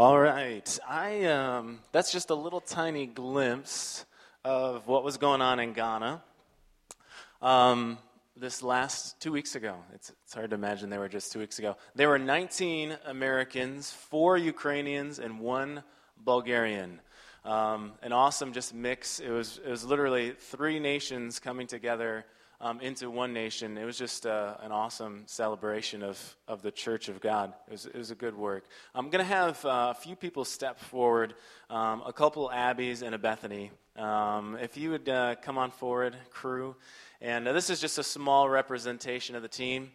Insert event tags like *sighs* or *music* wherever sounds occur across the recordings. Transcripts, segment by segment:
All right. I um, that's just a little tiny glimpse of what was going on in Ghana. Um, this last two weeks ago, it's, it's hard to imagine they were just two weeks ago. There were 19 Americans, four Ukrainians, and one Bulgarian. Um, an awesome just mix. It was, it was literally three nations coming together um, into one nation. It was just uh, an awesome celebration of, of the Church of God. It was, it was a good work. I'm going to have uh, a few people step forward, um, a couple Abbeys and a Bethany. Um, if you would uh, come on forward, crew. And uh, this is just a small representation of the team.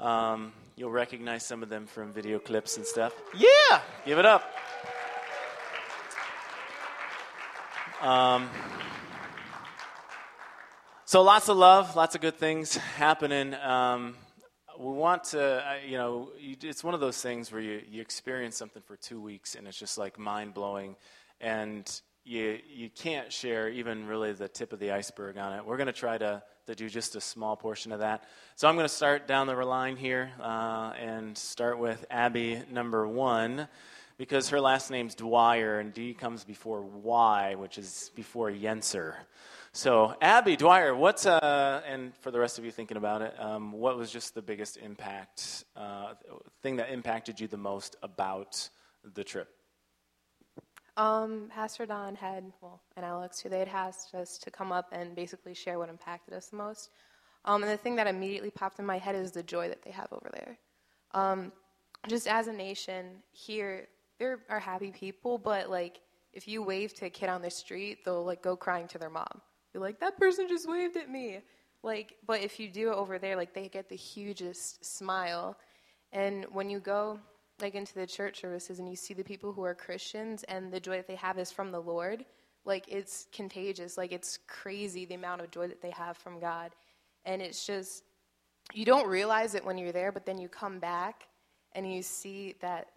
Um, you'll recognize some of them from video clips and stuff. Yeah! Give it up. So lots of love, lots of good things happening. Um, we want to, uh, you know, it's one of those things where you, you experience something for two weeks and it's just like mind blowing, and you you can't share even really the tip of the iceberg on it. We're going to try to to do just a small portion of that. So I'm going to start down the line here uh, and start with Abby number one because her last name's Dwyer, and D comes before Y, which is before Yenser. So, Abby Dwyer, what's, uh, and for the rest of you thinking about it, um, what was just the biggest impact, uh, thing that impacted you the most about the trip? Um, Pastor Don had, well, and Alex who they had asked us to come up and basically share what impacted us the most. Um, and the thing that immediately popped in my head is the joy that they have over there. Um, just as a nation, here, there are happy people, but like if you wave to a kid on the street, they'll like go crying to their mom. You're like, that person just waved at me. Like, but if you do it over there, like they get the hugest smile. And when you go like into the church services and you see the people who are Christians and the joy that they have is from the Lord, like it's contagious. Like it's crazy the amount of joy that they have from God. And it's just you don't realize it when you're there, but then you come back and you see that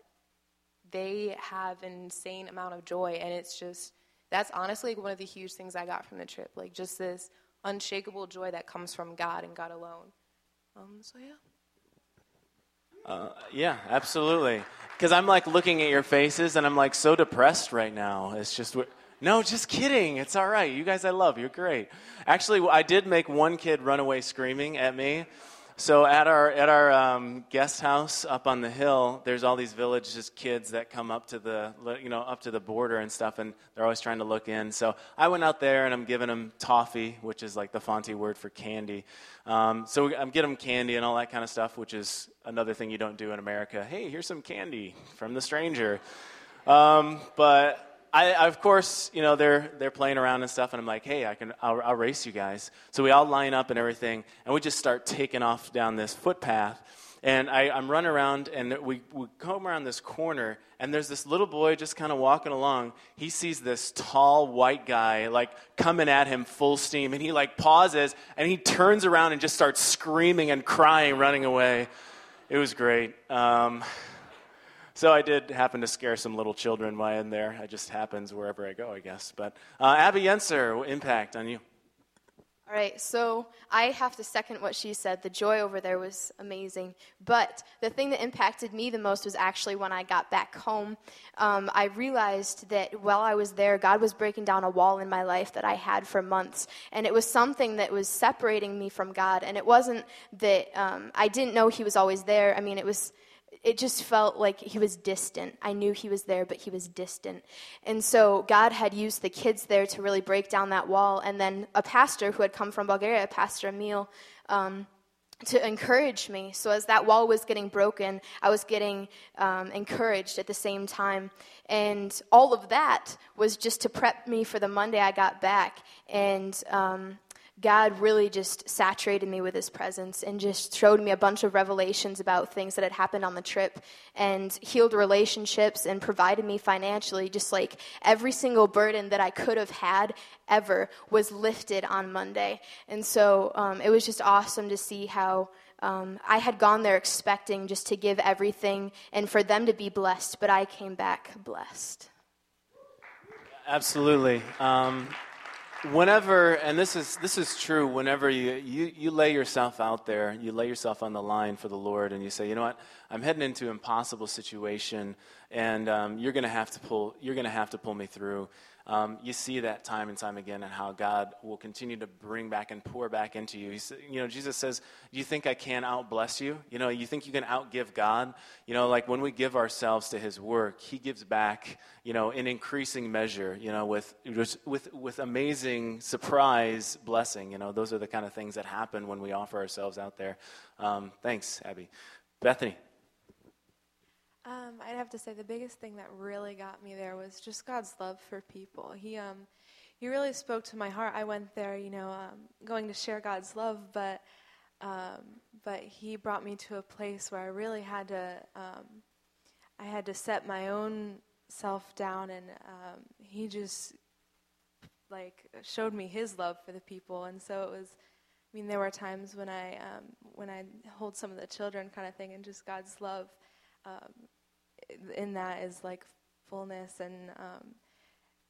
they have an insane amount of joy and it's just that's honestly one of the huge things i got from the trip like just this unshakable joy that comes from god and god alone. Um, so yeah. Uh, yeah absolutely. Because i'm like looking at your faces and i'm like so depressed right now. It's just no just kidding. It's all right. You guys i love. You're great. Actually i did make one kid run away screaming at me so at our at our um, guest house up on the hill, there's all these village just kids that come up to the you know up to the border and stuff, and they're always trying to look in. So I went out there and I'm giving them toffee, which is like the Fante word for candy. Um, so I'm getting them candy and all that kind of stuff, which is another thing you don't do in America. Hey, here's some candy from the stranger. Um, but I, of course, you know, they're, they're playing around and stuff, and I'm like, hey, I can, I'll, I'll race you guys. So we all line up and everything, and we just start taking off down this footpath. And I, am running around, and we, we come around this corner, and there's this little boy just kind of walking along. He sees this tall white guy, like, coming at him full steam, and he, like, pauses, and he turns around and just starts screaming and crying, running away. It was great. Um, so I did happen to scare some little children while in there. It just happens wherever I go, I guess. But uh, Abby Yenser, impact on you. All right, so I have to second what she said. The joy over there was amazing. But the thing that impacted me the most was actually when I got back home. Um, I realized that while I was there, God was breaking down a wall in my life that I had for months. And it was something that was separating me from God. And it wasn't that um, I didn't know He was always there. I mean, it was it just felt like he was distant. I knew he was there, but he was distant. And so God had used the kids there to really break down that wall. And then a pastor who had come from Bulgaria, Pastor Emil, um, to encourage me. So as that wall was getting broken, I was getting um, encouraged at the same time. And all of that was just to prep me for the Monday I got back. And um, God really just saturated me with his presence and just showed me a bunch of revelations about things that had happened on the trip and healed relationships and provided me financially. Just like every single burden that I could have had ever was lifted on Monday. And so um, it was just awesome to see how. Um, I had gone there expecting just to give everything and for them to be blessed, but I came back blessed. Absolutely. Um, whenever and this is this is true whenever you, you you lay yourself out there you lay yourself on the line for the lord and you say you know what I'm heading into impossible situation, and um, you're going to have to pull. You're going to have to pull me through. Um, you see that time and time again, and how God will continue to bring back and pour back into you. You know, Jesus says, "Do you think I can out bless you? You know, you think you can outgive God? You know, like when we give ourselves to His work, He gives back, you know, in increasing measure. You know, with with with amazing surprise blessing. You know, those are the kind of things that happen when we offer ourselves out there. Um, thanks, Abby. Bethany. Um, I'd have to say the biggest thing that really got me there was just God's love for people. He um, he really spoke to my heart. I went there, you know, um, going to share God's love, but um, but He brought me to a place where I really had to um, I had to set my own self down, and um, He just like showed me His love for the people, and so it was. I mean, there were times when I when I hold some of the children, kind of thing, and just God's love um, in that is like fullness and um,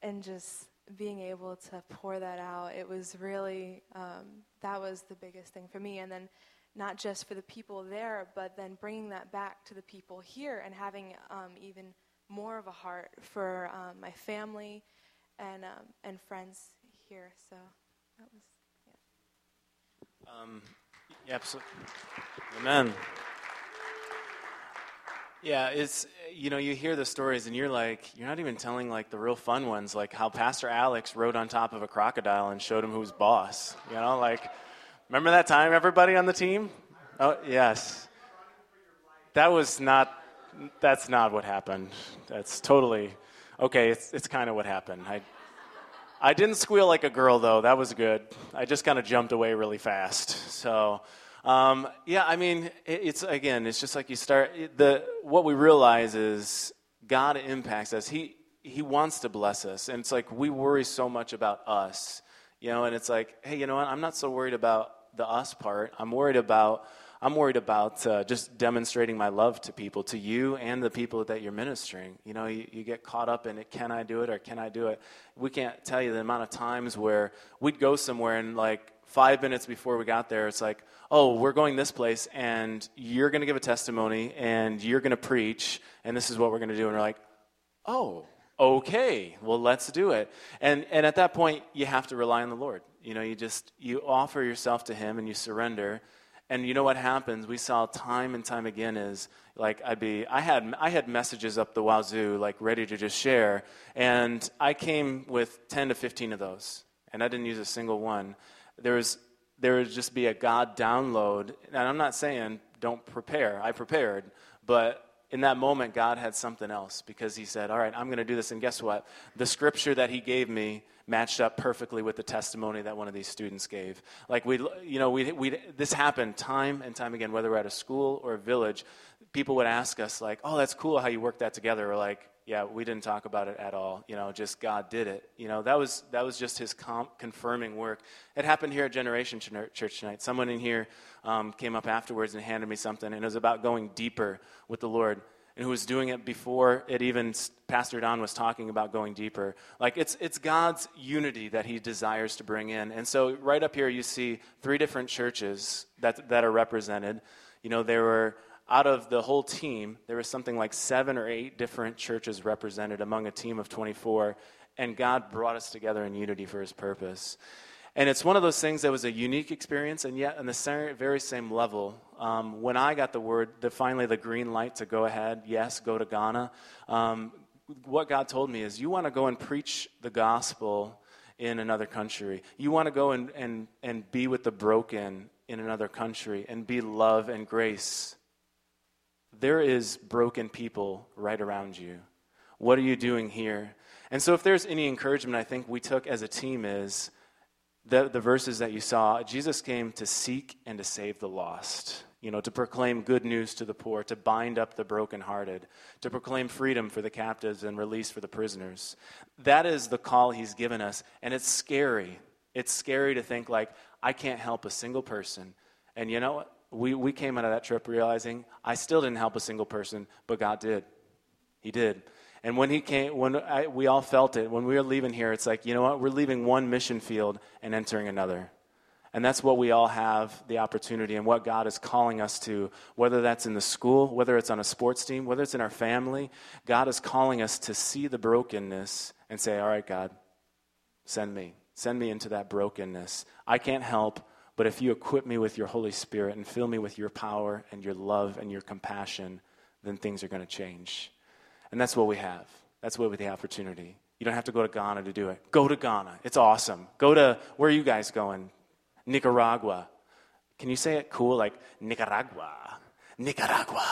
and just being able to pour that out. It was really um, that was the biggest thing for me, and then not just for the people there, but then bringing that back to the people here and having um, even more of a heart for um, my family and um, and friends here. So that was yeah. Um, absolutely. Amen. Yeah, it's you know you hear the stories and you're like you're not even telling like the real fun ones like how Pastor Alex rode on top of a crocodile and showed him who's boss. You know, like remember that time everybody on the team? Oh yes, that was not. That's not what happened. That's totally okay. It's it's kind of what happened. I I didn't squeal like a girl though. That was good. I just kind of jumped away really fast. So. Um, yeah, I mean, it's again, it's just like you start. The what we realize is God impacts us. He He wants to bless us, and it's like we worry so much about us, you know. And it's like, hey, you know what? I'm not so worried about the us part. I'm worried about I'm worried about uh, just demonstrating my love to people, to you and the people that you're ministering. You know, you, you, get caught up in it. Can I do it or can I do it? We can't tell you the amount of times where we'd go somewhere and like five minutes before we got there, it's like, oh, we're going this place, and you're going to give a testimony, and you're going to preach, and this is what we're going to do. And we're like, oh, okay, well, let's do it. And, and at that point, you have to rely on the Lord. You know, you just, you offer yourself to Him and you surrender. And you know what happens? We saw time and time again is like I'd be I had I had messages up the wazoo like ready to just share and I came with 10 to 15 of those and I didn't use a single one there was there would just be a God download. And I'm not saying don't prepare. I prepared, but in that moment, God had something else because He said, "All right, I'm going to do this." And guess what? The scripture that He gave me matched up perfectly with the testimony that one of these students gave. Like we, you know, we, we this happened time and time again, whether we're at a school or a village. People would ask us, like, "Oh, that's cool how you work that together," or like, yeah, we didn't talk about it at all. You know, just God did it. You know, that was that was just His confirming work. It happened here at Generation Church tonight. Someone in here um, came up afterwards and handed me something, and it was about going deeper with the Lord, and who was doing it before it even Pastor Don was talking about going deeper. Like it's it's God's unity that He desires to bring in, and so right up here you see three different churches that that are represented. You know, there were out of the whole team, there was something like seven or eight different churches represented among a team of 24, and God brought us together in unity for his purpose. And it's one of those things that was a unique experience, and yet on the very same level. Um, when I got the word, the, finally the green light to go ahead, yes, go to Ghana, um, what God told me is you want to go and preach the gospel in another country. You want to go and, and, and be with the broken in another country and be love and grace there is broken people right around you. What are you doing here? And so, if there's any encouragement I think we took as a team, is the, the verses that you saw Jesus came to seek and to save the lost, you know, to proclaim good news to the poor, to bind up the brokenhearted, to proclaim freedom for the captives and release for the prisoners. That is the call he's given us. And it's scary. It's scary to think, like, I can't help a single person. And you know what? We, we came out of that trip realizing I still didn't help a single person, but God did. He did. And when he came, when I, we all felt it, when we were leaving here, it's like, you know what? We're leaving one mission field and entering another. And that's what we all have the opportunity and what God is calling us to, whether that's in the school, whether it's on a sports team, whether it's in our family. God is calling us to see the brokenness and say, All right, God, send me. Send me into that brokenness. I can't help, but if you equip me with your Holy Spirit and fill me with your power and your love and your compassion, then things are going to change. And that's what we have. That's what we have the opportunity. You don't have to go to Ghana to do it. Go to Ghana. It's awesome. Go to, where are you guys going? Nicaragua. Can you say it cool? Like Nicaragua. Nicaragua.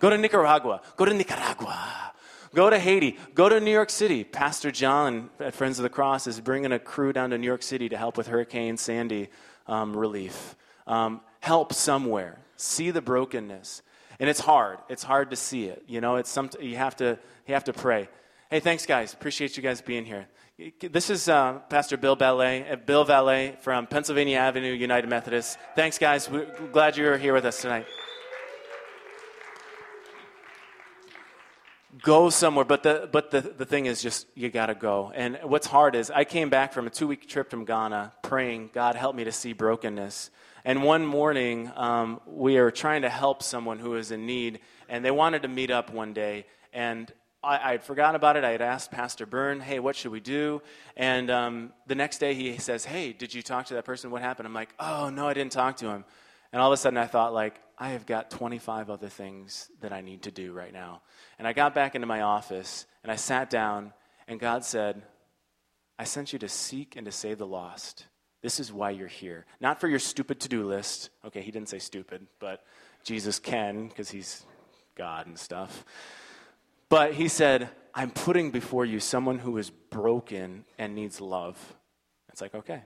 Go to Nicaragua. Go to Nicaragua. Go to Haiti. Go to New York City. Pastor John at Friends of the Cross is bringing a crew down to New York City to help with Hurricane Sandy um, relief. Um, help somewhere. See the brokenness. And it's hard. It's hard to see it. You know, it's some, you, have to, you have to pray. Hey, thanks, guys. Appreciate you guys being here. This is uh, Pastor Bill Valet, uh, Bill Valet from Pennsylvania Avenue United Methodist. Thanks, guys. We're glad you're here with us tonight. Go somewhere, but the but the, the thing is just you got to go. And what's hard is I came back from a two week trip from Ghana, praying, God help me to see brokenness. And one morning, um, we are trying to help someone who is in need, and they wanted to meet up one day. And I, had forgotten about it. I had asked Pastor Byrne, hey, what should we do? And um, the next day he says, hey, did you talk to that person? What happened? I'm like, oh, no, I didn't talk to him. And all of a sudden I thought, like, I have got 25 other things that I need to do right now. And I got back into my office and I sat down, and God said, I sent you to seek and to save the lost. This is why you're here. Not for your stupid to do list. Okay, he didn't say stupid, but Jesus can because he's God and stuff. But he said, I'm putting before you someone who is broken and needs love. It's like, okay,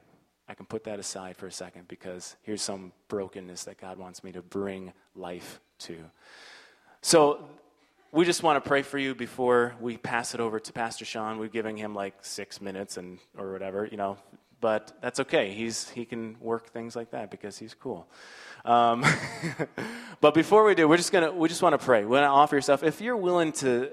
I can put that aside for a second because here's some brokenness that God wants me to bring life to. So we just want to pray for you before we pass it over to Pastor Sean. We're giving him like six minutes and or whatever, you know. But that's okay. He's he can work things like that because he's cool. Um, *laughs* but before we do, we're just gonna we just want to pray. We want to offer yourself. If you're willing to,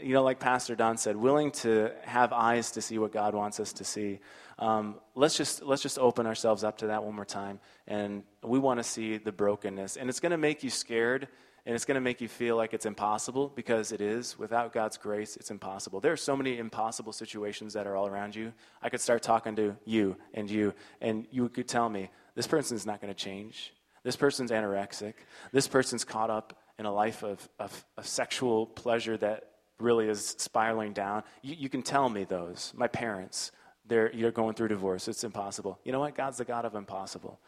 you know, like Pastor Don said, willing to have eyes to see what God wants us to see. Um, let's just let's just open ourselves up to that one more time, and we want to see the brokenness, and it's going to make you scared and it's going to make you feel like it's impossible because it is. Without God's grace, it's impossible. There are so many impossible situations that are all around you. I could start talking to you and you, and you could tell me, this person's not going to change. This person's anorexic. This person's caught up in a life of, of, of sexual pleasure that really is spiraling down. You, you can tell me those. My parents, they're, you're going through divorce. It's impossible. You know what? God's the God of impossible.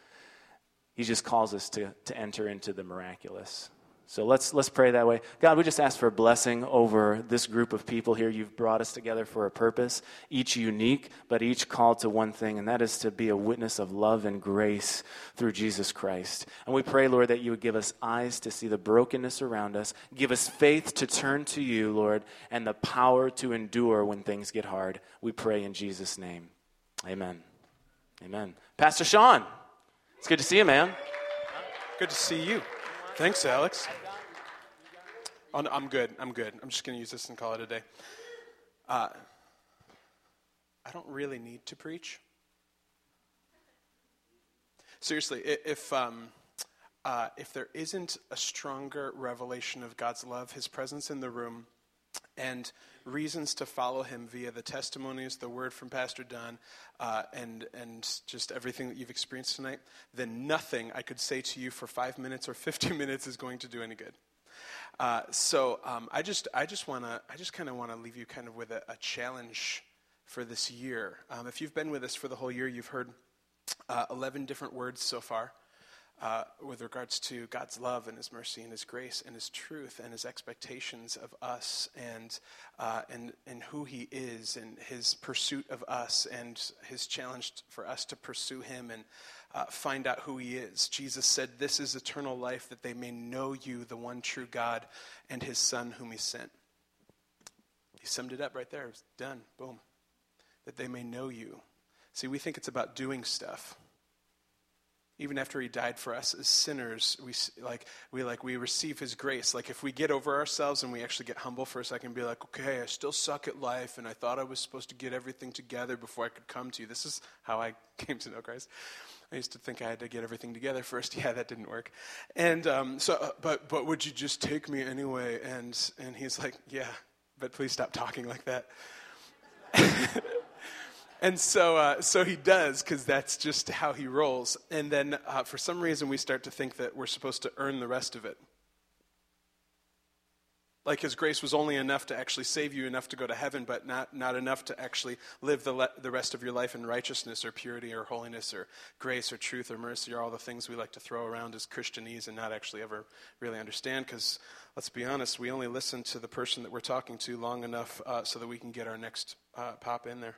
He just calls us to, to enter into the miraculous. So let's, let's pray that way. God, we just ask for a blessing over this group of people here. You've brought us together for a purpose, each unique, but each called to one thing, and that is to be a witness of love and grace through Jesus Christ. And we pray, Lord, that you would give us eyes to see the brokenness around us, give us faith to turn to you, Lord, and the power to endure when things get hard. We pray in Jesus' name. Amen. Amen. Pastor Sean, it's good to see you, man. Good to see you. Thanks, Alex. Oh, I'm good. I'm good. I'm just going to use this and call it a day. Uh, I don't really need to preach. Seriously, if um, uh, if there isn't a stronger revelation of God's love, His presence in the room, and reasons to follow him via the testimonies, the word from Pastor Dunn, uh, and, and just everything that you've experienced tonight, then nothing I could say to you for five minutes or *laughs* 50 minutes is going to do any good. Uh, so um, I just, I just want to, I just kind of want to leave you kind of with a, a challenge for this year. Um, if you've been with us for the whole year, you've heard uh, 11 different words so far uh, with regards to God's love and His mercy and His grace and His truth and His expectations of us and, uh, and, and who He is and His pursuit of us and His challenge for us to pursue Him and uh, find out who He is. Jesus said, This is eternal life, that they may know you, the one true God, and His Son whom He sent. He summed it up right there. It's done. Boom. That they may know you. See, we think it's about doing stuff even after he died for us as sinners we like we like we receive his grace like if we get over ourselves and we actually get humble for a second and be like okay i still suck at life and i thought i was supposed to get everything together before i could come to you this is how i *laughs* came to know christ I used to think I had to get everything together first. *laughs* Yeah, that didn't work. And um, so, uh, but but would you just take me anyway? And and he's like, yeah, but please stop talking like that. *laughs* and so uh, so he does because that's just how he rolls. And then uh, for some reason we start to think that we're supposed to earn the rest of it like his grace was only enough to actually save you enough to go to heaven, but not, not enough to actually live the, le- the rest of your life in righteousness or purity or holiness or grace or truth or mercy or all the things we like to throw around as Christianese and not actually ever really understand. Because let's be honest, we only listen to the person that we're talking to long enough uh, so that we can get our next uh, pop in there.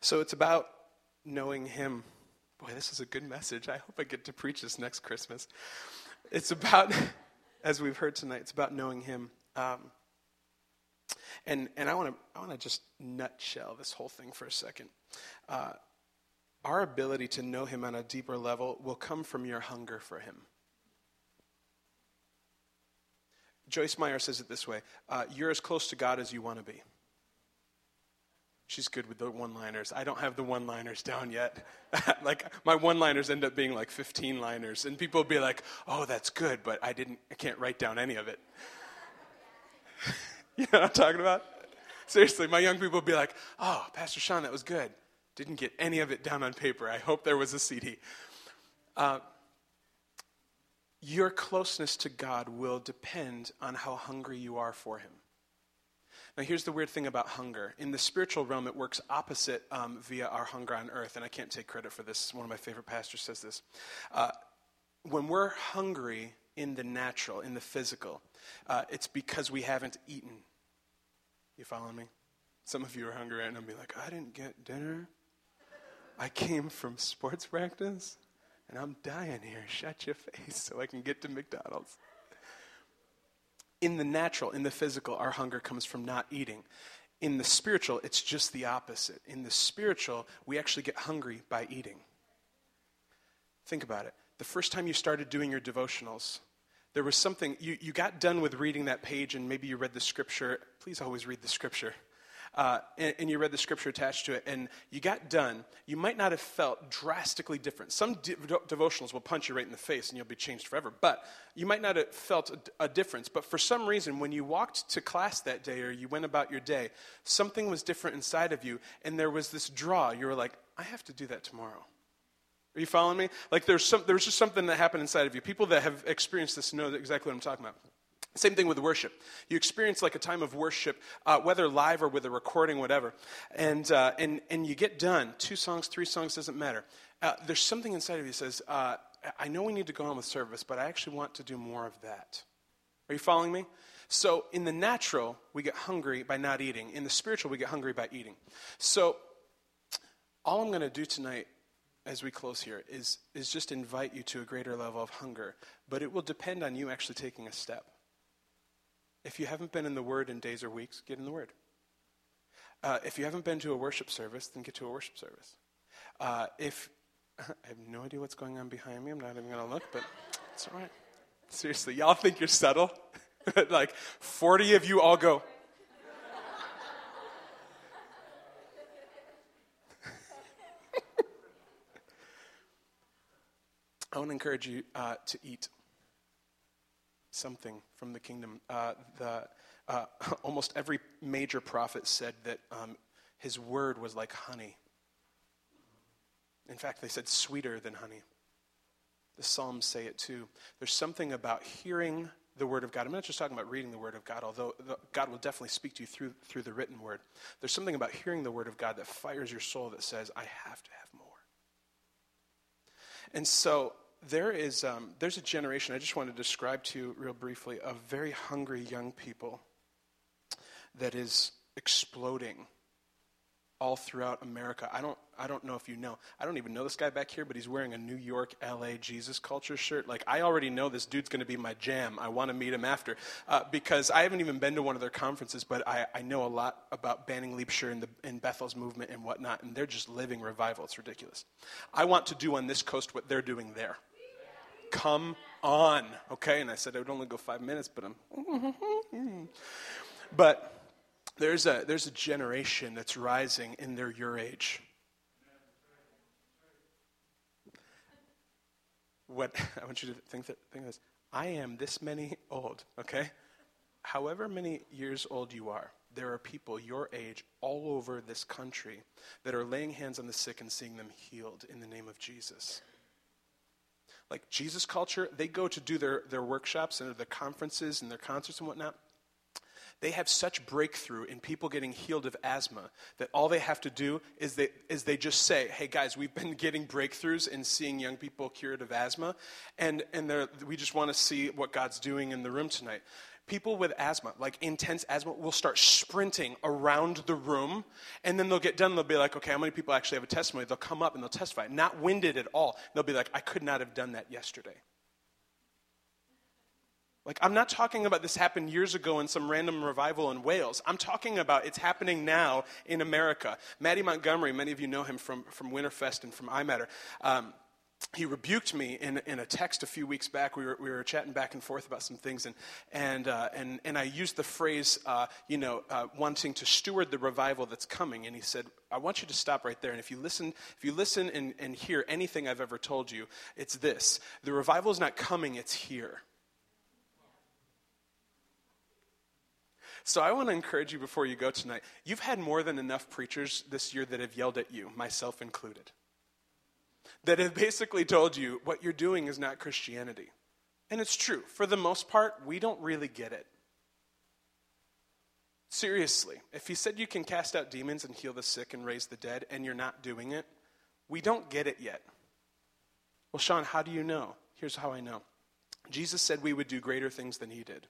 So it's about knowing Him. Boy, this is a good message. I hope I get to preach this next Christmas. It's about, *laughs* as we've heard tonight, it's about knowing Him. Um, and and I want to I want to just nutshell this whole thing for a second. Uh, our ability to know Him on a deeper level will come from your hunger for Him. Joyce Meyer says it this way uh, You're as close to God as you want to be. She's good with the one liners. I don't have the one liners down yet. *laughs* like, my one liners end up being like 15 liners, and people be like, oh, that's good, but I, didn't, I can't write down any of it. *laughs* you know what I'm talking about? Seriously, my young people be like, oh, Pastor Sean, that was good. Didn't get any of it down on paper. I hope there was a CD. Uh, your closeness to God will depend on how hungry you are for Him. Now, here's the weird thing about hunger. In the spiritual realm, it works opposite um, via our hunger on earth, and I can't take credit for this. One of my favorite pastors says this. Uh, when we're hungry in the natural, in the physical, uh, it's because we haven't eaten. You following me? Some of you are hungry and I'll be like, I didn't get dinner. I came from sports practice and I'm dying here. Shut your face so I can get to McDonald's in the natural, in the physical, our hunger comes from not eating. In the spiritual, it's just the opposite. In the spiritual, we actually get hungry by eating. Think about it. The first time you started doing your devotionals, there was something, you, you got done with reading that page and maybe you read the scripture. Please always read the scripture uh, and, and, you read the scripture attached to it, and you got done, you might not have felt drastically different. Some de- devotionals will punch you right in the face and you'll be changed forever, but you might not have felt a, a difference. But for some reason, when you walked to class that day or you went about your day, something was different inside of you, and there was this draw. You were like, I have to do that tomorrow. Are you following me? Like there's, some, there's just something that happened inside of you. People that have experienced this know exactly what I'm talking about. Same thing with worship. You experience like a time of worship, uh, whether live or with a recording, whatever, and, uh, and, and you get done. Two songs, three songs, doesn't matter. Uh, there's something inside of you that says, uh, I know we need to go on with service, but I actually want to do more of that. Are you following me? So in the natural, we get hungry by not eating. In the spiritual, we get hungry by eating. So all I'm going to do tonight as we close here is, is just invite you to a greater level of hunger, but it will depend on you actually taking a step. If you haven't been in the Word in days or weeks, get in the Word. Uh, if you haven't been to a worship service, then get to a worship service. Uh, if *laughs* I have no idea what's going on behind me, I'm not even going to look, but it's all right. Seriously, y'all think you're subtle? *laughs* like 40 of you all go. *laughs* I want to encourage you uh, to eat something from the kingdom. Uh, the, uh, *laughs* almost every major prophet said that um, his word was like honey. In fact, they said sweeter than honey. The Psalms say it too. There's something about hearing the Word of God. I'm not just talking about reading the Word of God, although God will definitely speak to you through, through the written Word. There's something about hearing the Word of God that fires your soul that says, I have to have more. And so there is um, there's a generation I just want to describe to you real briefly of very hungry young people that is exploding all throughout America. I don't I don't know if you know. I don't even know this guy back here, but he's wearing a New York LA Jesus culture shirt. Like I already know this dude's going to be my jam. I want to meet him after uh, because I haven't even been to one of their conferences, but I, I know a lot about Banning Liebscher and the and Bethel's movement and whatnot, and they're just living revival. It's ridiculous. I want to do on this coast what they're doing there come on. Okay, and I said I would only go five minutes, but I'm. *laughs* but there's a, there's a generation that's rising in their your age. What *laughs* I want you to think that think this. I am this many old, okay? However many years old you are, there are people your age all over this country that are laying hands on the sick and seeing them healed in the name of Jesus. Like Jesus culture, they go to do their, their workshops and their conferences and their concerts and whatnot they have such breakthrough in people getting healed of asthma that all they have to do is they, is they just say, hey guys, we've been getting breakthroughs in seeing young people cured of asthma, and, and we just want to see what God's doing in the room tonight. People with asthma, like intense asthma, will start sprinting around the room, and then they'll get done. They'll be like, okay, how many people actually have a testimony? They'll come up and they'll testify. Not winded at all. They'll be like, I could not have done that yesterday. Like, I'm not talking about this happened years ago in some random revival in Wales. I'm talking about it's happening now in America. Mattie Montgomery, many of you know him from, from Winterfest and from iMatter. Um, he rebuked me in, in a text a few weeks back. We were, we were chatting back and forth about some things, and, and, uh, and, and I used the phrase, uh, you know, uh, wanting to steward the revival that's coming. And he said, I want you to stop right there. And if you listen, if you listen and, and hear anything I've ever told you, it's this the revival is not coming, it's here. So I want to encourage you before you go tonight. You've had more than enough preachers this year that have yelled at you, myself included, that have basically told you what you're doing is not Christianity. And it's true. For the most part, we don't really get it. Seriously, if he said you can cast out demons and heal the sick and raise the dead, and you're not doing it, we don't get it yet. Well, Sean, how do you know? Here's how I know Jesus said we would do greater things than he did.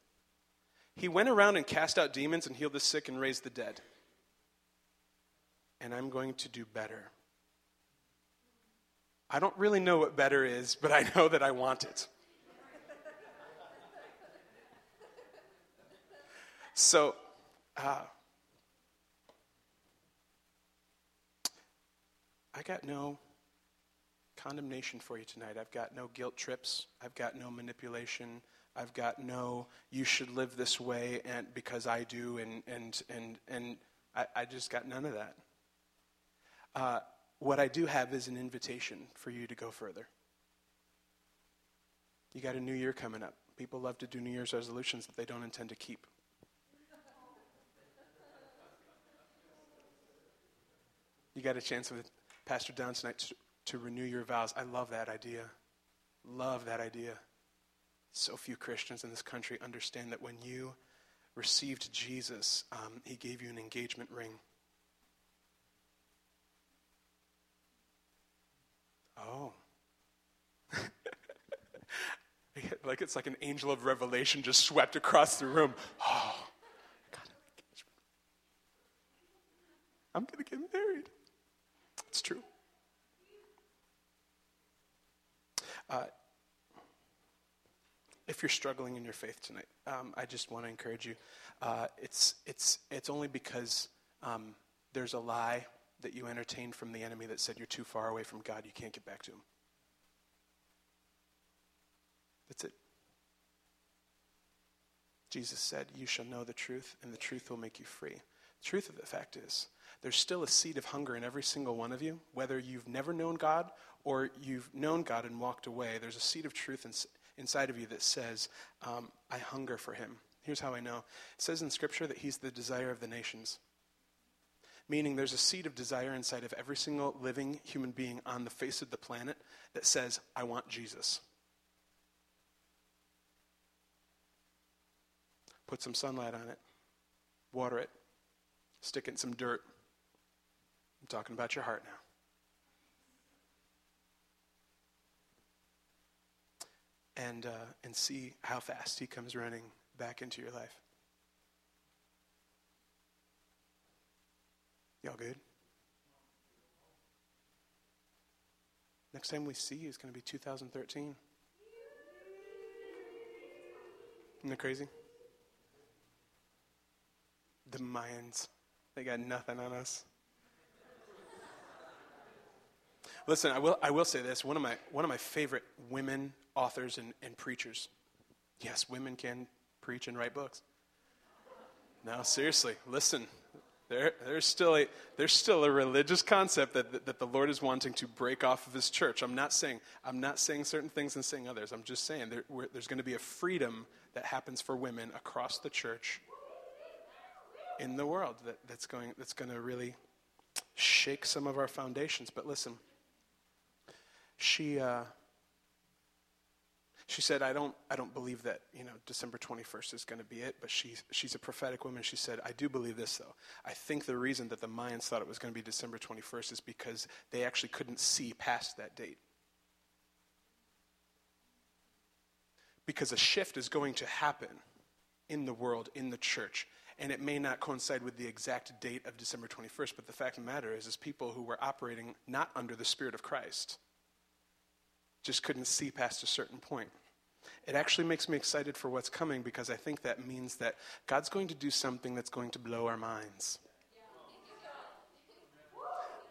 He went around and cast out demons and healed the sick and raised the dead. And I'm going to do better. I don't really know what better is, but I know that I want it. So, uh, I got no condemnation for you tonight. I've got no guilt trips. I've got no manipulation. I've got no, you should live this way and because I do, and, and, and, and I, I just got none of that. Uh, what I do have is an invitation for you to go further. You got a new year coming up. People love to do New Year's resolutions that they don't intend to keep. You got a chance with Pastor Don tonight to, to renew your vows. I love that idea. Love that idea. So few Christians in this country understand that when you received Jesus, um, he gave you an engagement ring. Oh. Like it's like an angel of revelation just swept across the room. *sighs* Oh, engagement. I'm going to get married. It's true. Uh, if you're struggling in your faith tonight, um, I just want to encourage you. Uh, it's, it's, it's only because um, there's a lie that you entertained from the enemy that said you're too far away from God, you can't get back to Him. That's it. Jesus said, You shall know the truth, and the truth will make you free. The truth of the fact is, there's still a seed of hunger in every single one of you, whether you've never known God or you've known God and walked away. There's a seed of truth in, inside of you that says, um, I hunger for him. Here's how I know it says in Scripture that he's the desire of the nations. Meaning, there's a seed of desire inside of every single living human being on the face of the planet that says, I want Jesus. Put some sunlight on it, water it, stick it in some dirt. I'm talking about your heart now. and, uh, and see how fast he comes running back into your life. Y'all good? Next time we see you is going to be 2013. Isn't that crazy? The Mayans, they got nothing on us. Listen, I will, I will say this. One of my, one of my favorite women authors and, and preachers. Yes, women can preach and write books. No, seriously, listen. There, there's, still a, there's still a religious concept that, that, that the Lord is wanting to break off of his church. I'm not saying, I'm not saying certain things and saying others. I'm just saying there, there's going to be a freedom that happens for women across the church in the world that, that's, going, that's going to really shake some of our foundations. But listen, she, uh, she said, I don't, I don't believe that, you know, December 21st is going to be it, but she's, she's a prophetic woman. She said, I do believe this, though. I think the reason that the Mayans thought it was going to be December 21st is because they actually couldn't see past that date. Because a shift is going to happen in the world, in the church. And it may not coincide with the exact date of December 21st, but the fact of the matter is, is people who were operating not under the Spirit of Christ just couldn't see past a certain point. It actually makes me excited for what's coming because I think that means that God's going to do something that's going to blow our minds.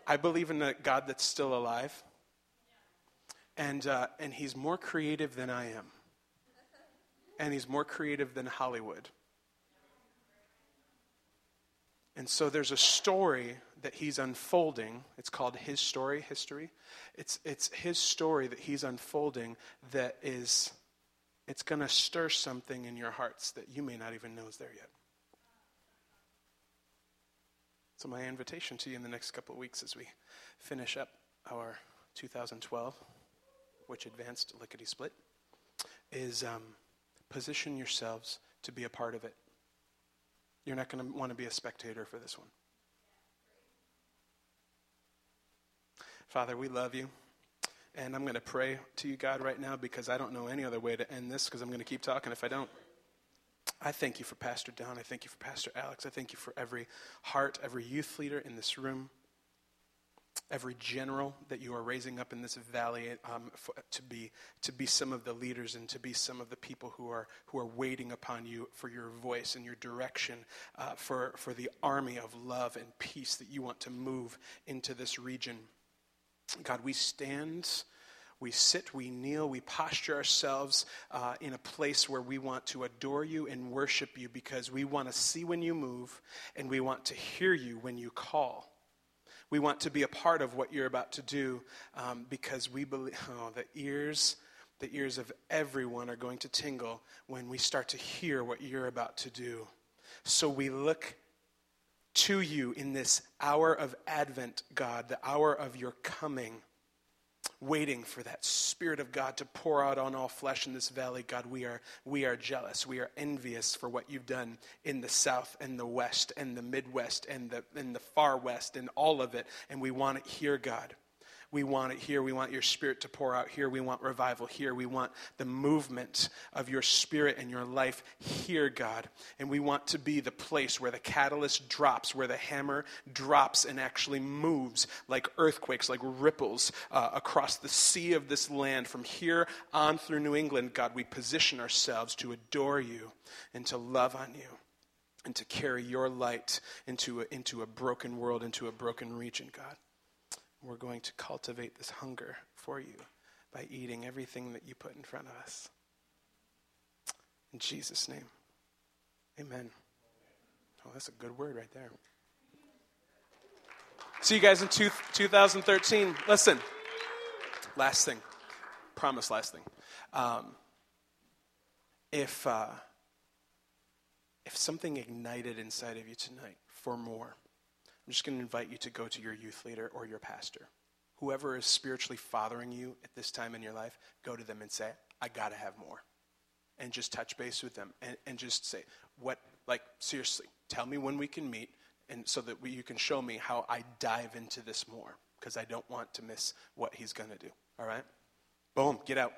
I believe in a God that's still alive, and, uh, and He's more creative than I am, and He's more creative than Hollywood. And so there's a story that he's unfolding. It's called His Story, History. It's, it's his story that he's unfolding that is, it's going to stir something in your hearts that you may not even know is there yet. So, my invitation to you in the next couple of weeks as we finish up our 2012, which advanced lickety split, is um, position yourselves to be a part of it. You're not going to want to be a spectator for this one. Father, we love you. And I'm going to pray to you, God, right now because I don't know any other way to end this because I'm going to keep talking if I don't. I thank you for Pastor Don. I thank you for Pastor Alex. I thank you for every heart, every youth leader in this room, every general that you are raising up in this valley um, for, to, be, to be some of the leaders and to be some of the people who are, who are waiting upon you for your voice and your direction, uh, for, for the army of love and peace that you want to move into this region. God, we stand, we sit, we kneel, we posture ourselves uh, in a place where we want to adore you and worship you because we want to see when you move and we want to hear you when you call. We want to be a part of what you're about to do um, because we believe, *laughs* oh, the ears, the ears of everyone are going to tingle when we start to hear what you're about to do. So we look to you in this hour of Advent, God, the hour of your coming, waiting for that Spirit of God to pour out on all flesh in this valley. God, we are, we are jealous. We are envious for what you've done in the South and the West and the Midwest and the, and the far West and all of it. And we want it here, God. We want it here. We want your spirit to pour out here. We want revival here. We want the movement of your spirit and your life here, God. And we want to be the place where the catalyst drops, where the hammer drops and actually moves like earthquakes, like ripples uh, across the sea of this land. From here on through New England, God, we position ourselves to adore you and to love on you and to carry your light into a, into a broken world, into a broken region, God. We're going to cultivate this hunger for you by eating everything that you put in front of us. In Jesus' name, amen. Oh, that's a good word right there. See you guys in two, 2013. Listen, last thing. Promise, last thing. Um, if, uh, if something ignited inside of you tonight for more, I'm just going to invite you to go to your youth leader or your pastor. Whoever is spiritually fathering you at this time in your life, go to them and say, I got to have more. And just touch base with them and, and just say, what, like, seriously, tell me when we can meet and so that we, you can show me how I dive into this more because I don't want to miss what he's going to do. All right? Boom, get out.